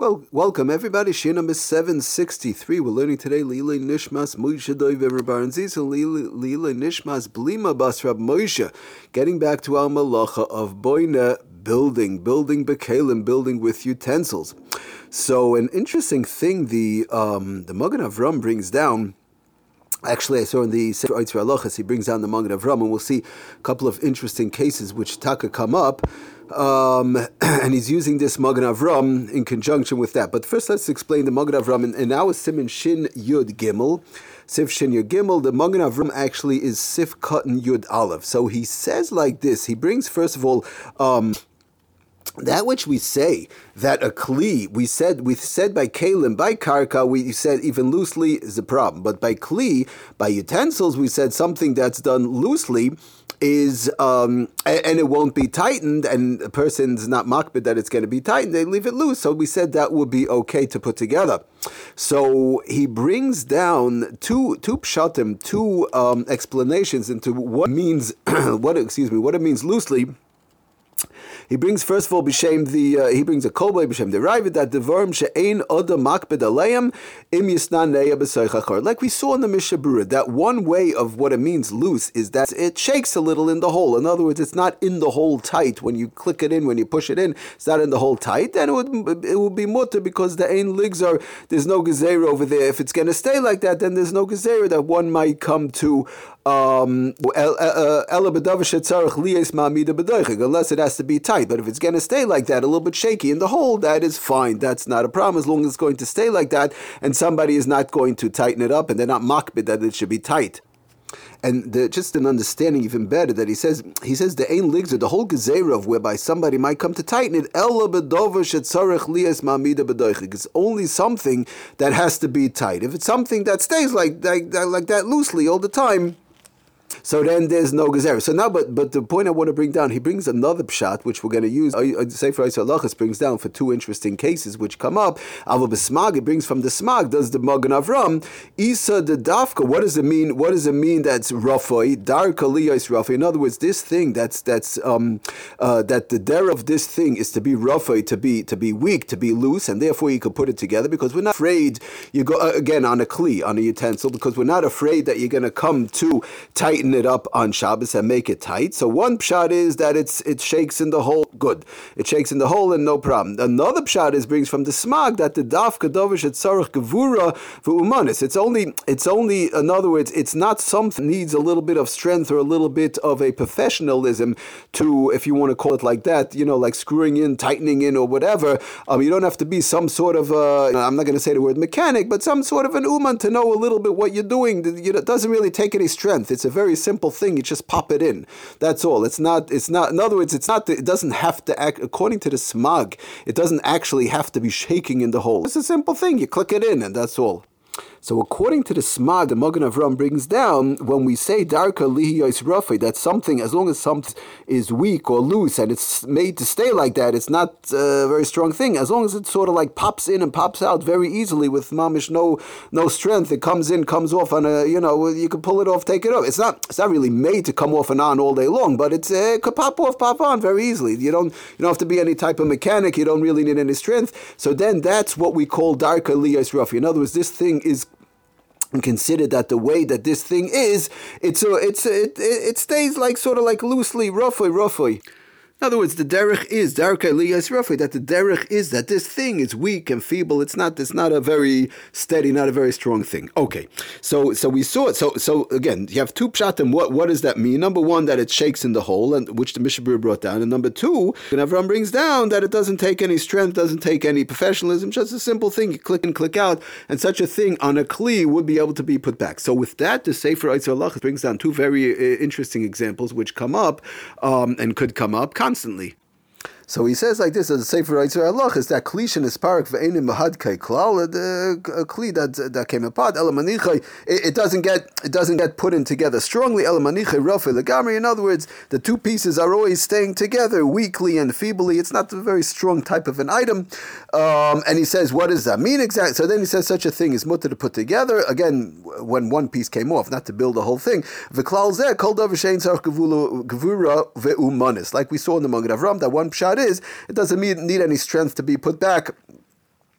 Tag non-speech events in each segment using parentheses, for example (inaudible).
Well, welcome everybody. Shir number 763. We're learning today Lila Nishmas Moshe Doiv Baran Zizal Lila Nishmas Blima Bas Rab Moshe. Getting back to our malacha of Boina building, building bekalim, building with utensils. So an interesting thing the um, the Magen Avram brings down Actually, I saw in the Sefer Eitzra Halachas, he brings down the Magen Avram, and we'll see a couple of interesting cases which taka come up. Um, (clears throat) and he's using this Magen Avram in conjunction with that. But first, let's explain the Magen Avram And now our Simon Shin Yud Gimel. Sif Shin Yud Gimel, the Magen Avram actually is Sif Katan Yud Aleph. So he says like this. He brings, first of all, um, that which we say that a kli we said we said by kalim by karka we said even loosely is a problem. But by kli by utensils we said something that's done loosely is um, and it won't be tightened and a person's not makbid that it's going to be tightened they leave it loose. So we said that would be okay to put together. So he brings down two two pshatim two um, explanations into what means (clears throat) what excuse me what it means loosely he brings first of all b'shem the uh, he brings a kolboy b'shem the ravid that the verm she'ein oda makbed aleim im yisnan neya. Like we saw in the Mishnah Berurah, that one way of what it means loose is that it shakes a little in the hole. In other words, it's not in the hole tight when you click it in, when you push it in. It's not in the hole tight. Then it would it would be mutter because the ein ligs are there's no gezerah over there. If it's going to stay like that, then there's no gezerah that one might come to um, unless it has to be tight. But if it's going to stay like that, a little bit shaky in the hole, that is fine. That's not a problem as long as it's going to stay like that and somebody is not going to tighten it up and they're not makbid that it should be tight. And the, just an understanding even better that he says he says the ain ligs the whole gezerah of whereby somebody might come to tighten it. It's only something that has to be tight. If it's something that stays like like, like that loosely all the time, so then there's no gezerah. So now, but but the point I want to bring down, he brings another pshat which we're going to use. Sefer Halachas brings down for two interesting cases which come up. Ava b'smag, it brings from the smag. Does the Magen Avram Isa the dafka? What does it mean? What does it mean? That's rafoi dar kaliyos rafoi. In other words, this thing that's that's um uh, that the der of this thing is to be rafoi, to be to be weak, to be loose, and therefore you could put it together because we're not afraid. You go uh, again on a kli on a utensil because we're not afraid that you're going to come to tighten tighten it up on Shabbos and make it tight. So one pshat is that it's it shakes in the hole. Good, it shakes in the hole and no problem. Another pshat is brings from the smag that the daf kadovish et tzarich gevura umanis. It's only it's only in other words it's not something needs a little bit of strength or a little bit of a professionalism to if you want to call it like that. You know, like screwing in, tightening in, or whatever. Um, you don't have to be some sort of uh, I'm not going to say the word mechanic, but some sort of an uman to know a little bit what you're doing. It doesn't really take any strength. It's a very simple thing. You just pop it in. That's all. It's not. It's not. In other words, it's not. It doesn't have to act according to the Smag. It doesn't actually have to be shaking in the hole. It's a simple thing. You click it in, and that's all. So according to the Smag, the Magen Avram brings down, when we say Darka Lihiyos Rafi, that something, as long as something is weak or loose and it's made to stay like that, it's not a very strong thing. As long as it sort of like pops in and pops out very easily with mamish no no strength, it comes in, comes off on a, you know, you can pull it off, take it off. It's not it's not really made to come off and on all day long, but it's, uh, it could pop off, pop on very easily. You don't you don't have to be any type of mechanic, you don't really need any strength. So then that's what we call Darka Lihiyos Rafi. In other words, this thing is and consider that the way that this thing is, it's a, it's a, it, it stays like sort of like loosely, roughly, roughly. In other words, the derech is derech eliyas roughly That the derech is that this thing is weak and feeble. It's not. It's not a very steady, not a very strong thing. Okay, so so we saw it. So so again, you have two pshatim. What what does that mean? Number one, that it shakes in the hole, and which the Mishnah Berurah brought down, and number two, and Avram brings down that it doesn't take any strength, doesn't take any professionalism. Just a simple thing. You click and click out, and such a thing on a kli would be able to be put back. So with that, the Sefer Eitzalach brings down two very uh, interesting examples which come up um, and could come up constantly. So he says like this as a Sefer Yitzhar Allah is that Klishan is parak ve'enim mahad kai klal the kli that that came apart elamanichai it doesn't get it doesn't get put in together strongly. Elamanichai rafi legamri in other words the two pieces are always staying together weakly and feebly. It's not a very strong type of an item. Um, and he says what does that mean exactly? So then he says such a thing is mutter to put together. Again when one piece came off not to build the whole thing. V'klal zeh kol davar shein tzarch gevura ve'umanis. Like we saw in the Magen Avram that one pshat is, it doesn't need, any strength to be put back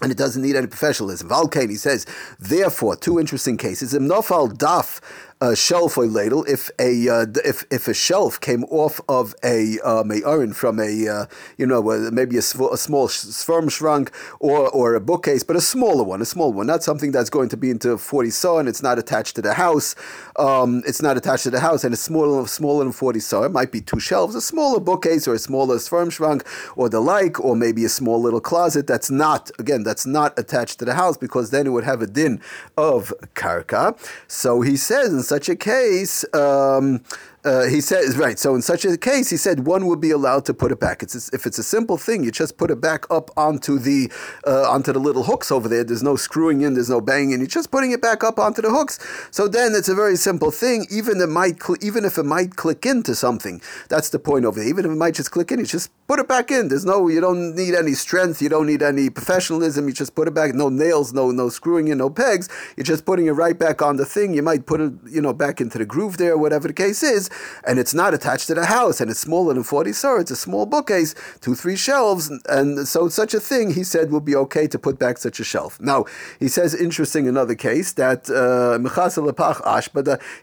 and it doesn't need any professionalism. Valkane, he says, therefore, two interesting cases. Im nofal daf a shelf or ladle, if a uh, if if a shelf came off of a um, a urn from a uh, you know maybe a, a small sforim shrank or or a bookcase, but a smaller one, a small one, not something that's going to be into forty saw and it's not attached to the house. Um, it's not attached to the house and it's smaller smaller than forty saw. It might be two shelves, a smaller bookcase or a smaller sforim shrank or the like, or maybe a small little closet that's not again that's not attached to the house because then it would have a din of karka. So he says such a case, um, uh, he says, right, so in such a case, he said one would be allowed to put it back. It's, if it's a simple thing, you just put it back up onto the uh, onto the little hooks over there. There's no screwing in, there's no banging. You're just putting it back up onto the hooks. So then it's a very simple thing. Even it might, cl- even if it might click into something, that's the point over there. Even if it might just click in, you just put it back in. There's no, you don't need any strength, you don't need any professionalism. You just put it back. No nails, no no screwing in, no pegs. You're just putting it right back on the thing. You might put it, you know, back into the groove there, whatever the case is and it's not attached to the house, and it's smaller than 40 sar, it's a small bookcase, two, three shelves, and so such a thing, he said, would be okay to put back such a shelf. Now, he says, interesting, another case, that uh,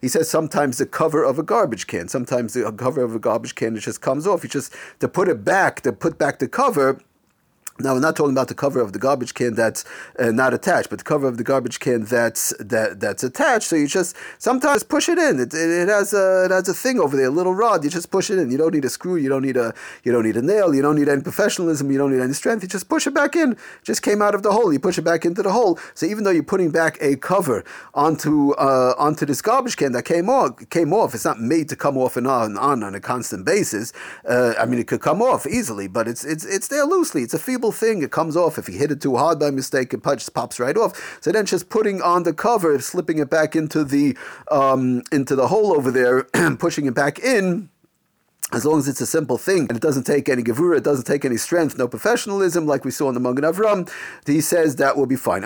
he says sometimes the cover of a garbage can, sometimes the cover of a garbage can, it just comes off. He just, to put it back, to put back the cover, now we're not talking about the cover of the garbage can that's uh, not attached, but the cover of the garbage can that's that that's attached. So you just sometimes push it in. It, it, it, has a it has a thing over there, a little rod. You just push it in. You don't need a screw. You don't need a you don't need a nail. You don't need any professionalism. You don't need any strength. You just push it back in. It just came out of the hole. You push it back into the hole. So even though you're putting back a cover onto uh, onto this garbage can that came off came off, it's not made to come off and on and on on a constant basis. Uh, I mean, it could come off easily, but it's it's it's there loosely. It's a feeble thing. It comes off. If you hit it too hard by mistake, it just pops right off. So then just putting on the cover, slipping it back into the um, into the hole over there, (clears throat) pushing it back in as long as it's a simple thing and it doesn't take any gevura, it doesn't take any strength, no professionalism, like we saw in the Magen Avram, he says that will be fine.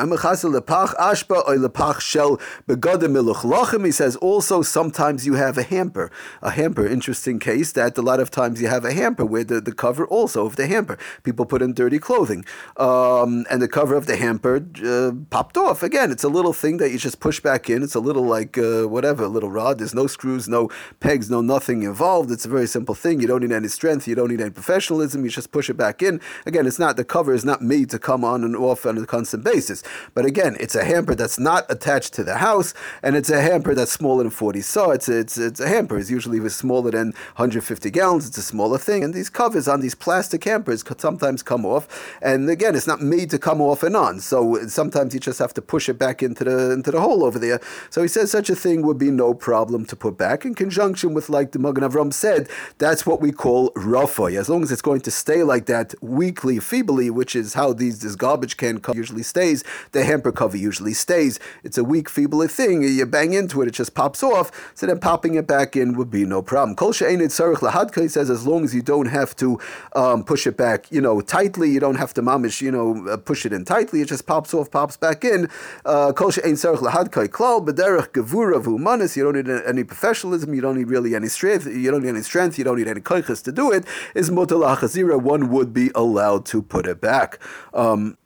He says also sometimes you have a hamper. A hamper, interesting case that a lot of times you have a hamper where the, the cover also of the hamper. People put in dirty clothing. Um, and the cover of the hamper uh, popped off. Again, it's a little thing that you just push back in. It's a little like uh, whatever, a little rod. There's no screws, no pegs, no nothing involved. It's a very simple simple thing. You don't need any strength. You don't need any professionalism. You just push it back in. Again, it's not the cover is not made to come on and off on a constant basis. But again, it's a hamper that's not attached to the house, and it's a hamper that's smaller than 40 saw. It's a, it's it's a hamper. It's usually smaller than 150 gallons. It's a smaller thing, and these covers on these plastic hampers could sometimes come off. And again, it's not made to come off and on. So sometimes you just have to push it back into the into the hole over there. So he says such a thing would be no problem to put back in conjunction with like the Magen Avram said that's what we call rafoy. As long as it's going to stay like that weakly, feebly, which is how these this garbage can cover usually stays, the hamper cover usually stays. It's a weak, feebly thing. You bang into it, it just pops off. So then popping it back in would be no problem. Kol lahadka, he says, as long as you don't have to um, push it back, you know, tightly, you don't have to mamish, you know, uh, push it in tightly, it just pops off, pops back in. Uh, Kol she'ein tzarich lahadka klal, b'derech gevura you don't need any professionalism, you don't need really any strength, you don't need any strength, you don't don't need any koiches to do it, is mutal chazira, one would be allowed to put it back. Um,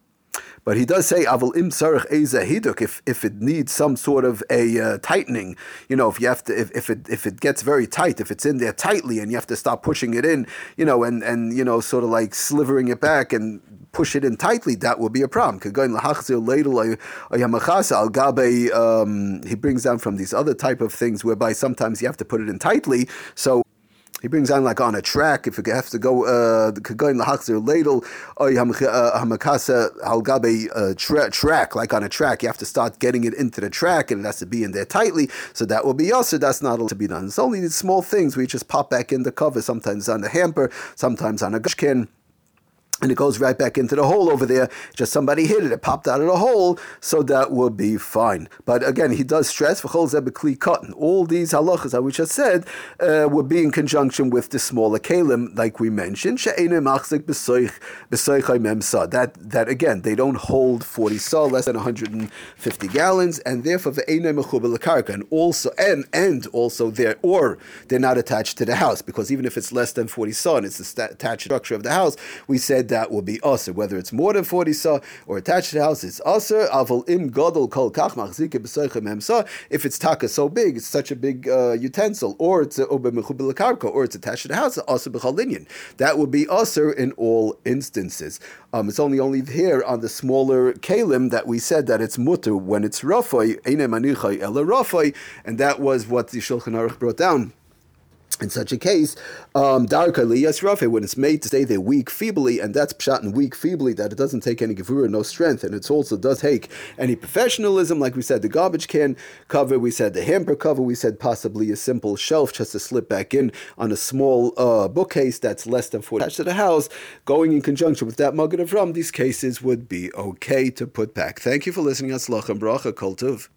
but he does say aval im sarich hiduk if if it needs some sort of a uh, tightening, you know, if you have to if, if it if it gets very tight, if it's in there tightly and you have to stop pushing it in, you know, and and you know, sort of like slivering it back and push it in tightly, that would be a problem. al um, he brings down from these other type of things whereby sometimes you have to put it in tightly. So he brings on like on a track if you have to go uh going lahachzir ladle or uh, hamakasa al gabe uh, track like on a track. You have to start getting it into the track and it has to be in there tightly so that will be also that's not to be done. It's only these small things we just pop back in the cover sometimes on the hamper sometimes on a gushkin and it goes right back into the hole over there. Just somebody hit it, it popped out of the hole, so that would be fine. But again, he does stress for zebekli cotton. All these halachas that we just said uh, would be in conjunction with the smaller kalim, like we mentioned. That that again, they don't hold forty saw less than one hundred and fifty gallons, and therefore the and also and and also there or they're not attached to the house because even if it's less than forty saw and it's the attached structure of the house, we said that will be usher. Whether it's more than 40 sa or attached to the house, it's. Aval im kol kach If it's taka so big, it's such a big uh, utensil, or it's or it's attached to the house, also That would be usher in all instances. Um, it's only only here on the smaller kalim that we said that it's mutter when it's rafai, and that was what the Shulchan Aruch brought down in such a case, um, when it's made to stay there weak feebly, and that's pshat and weak feebly, that it doesn't take any gevura, no strength, and it also does take any professionalism, like we said, the garbage can cover, we said the hamper cover, we said possibly a simple shelf just to slip back in on a small uh, bookcase that's less than four attached to the house, going in conjunction with that Magen Avram, these cases would be okay to put back. Thank you for listening. Aslach and bracha, kultuv.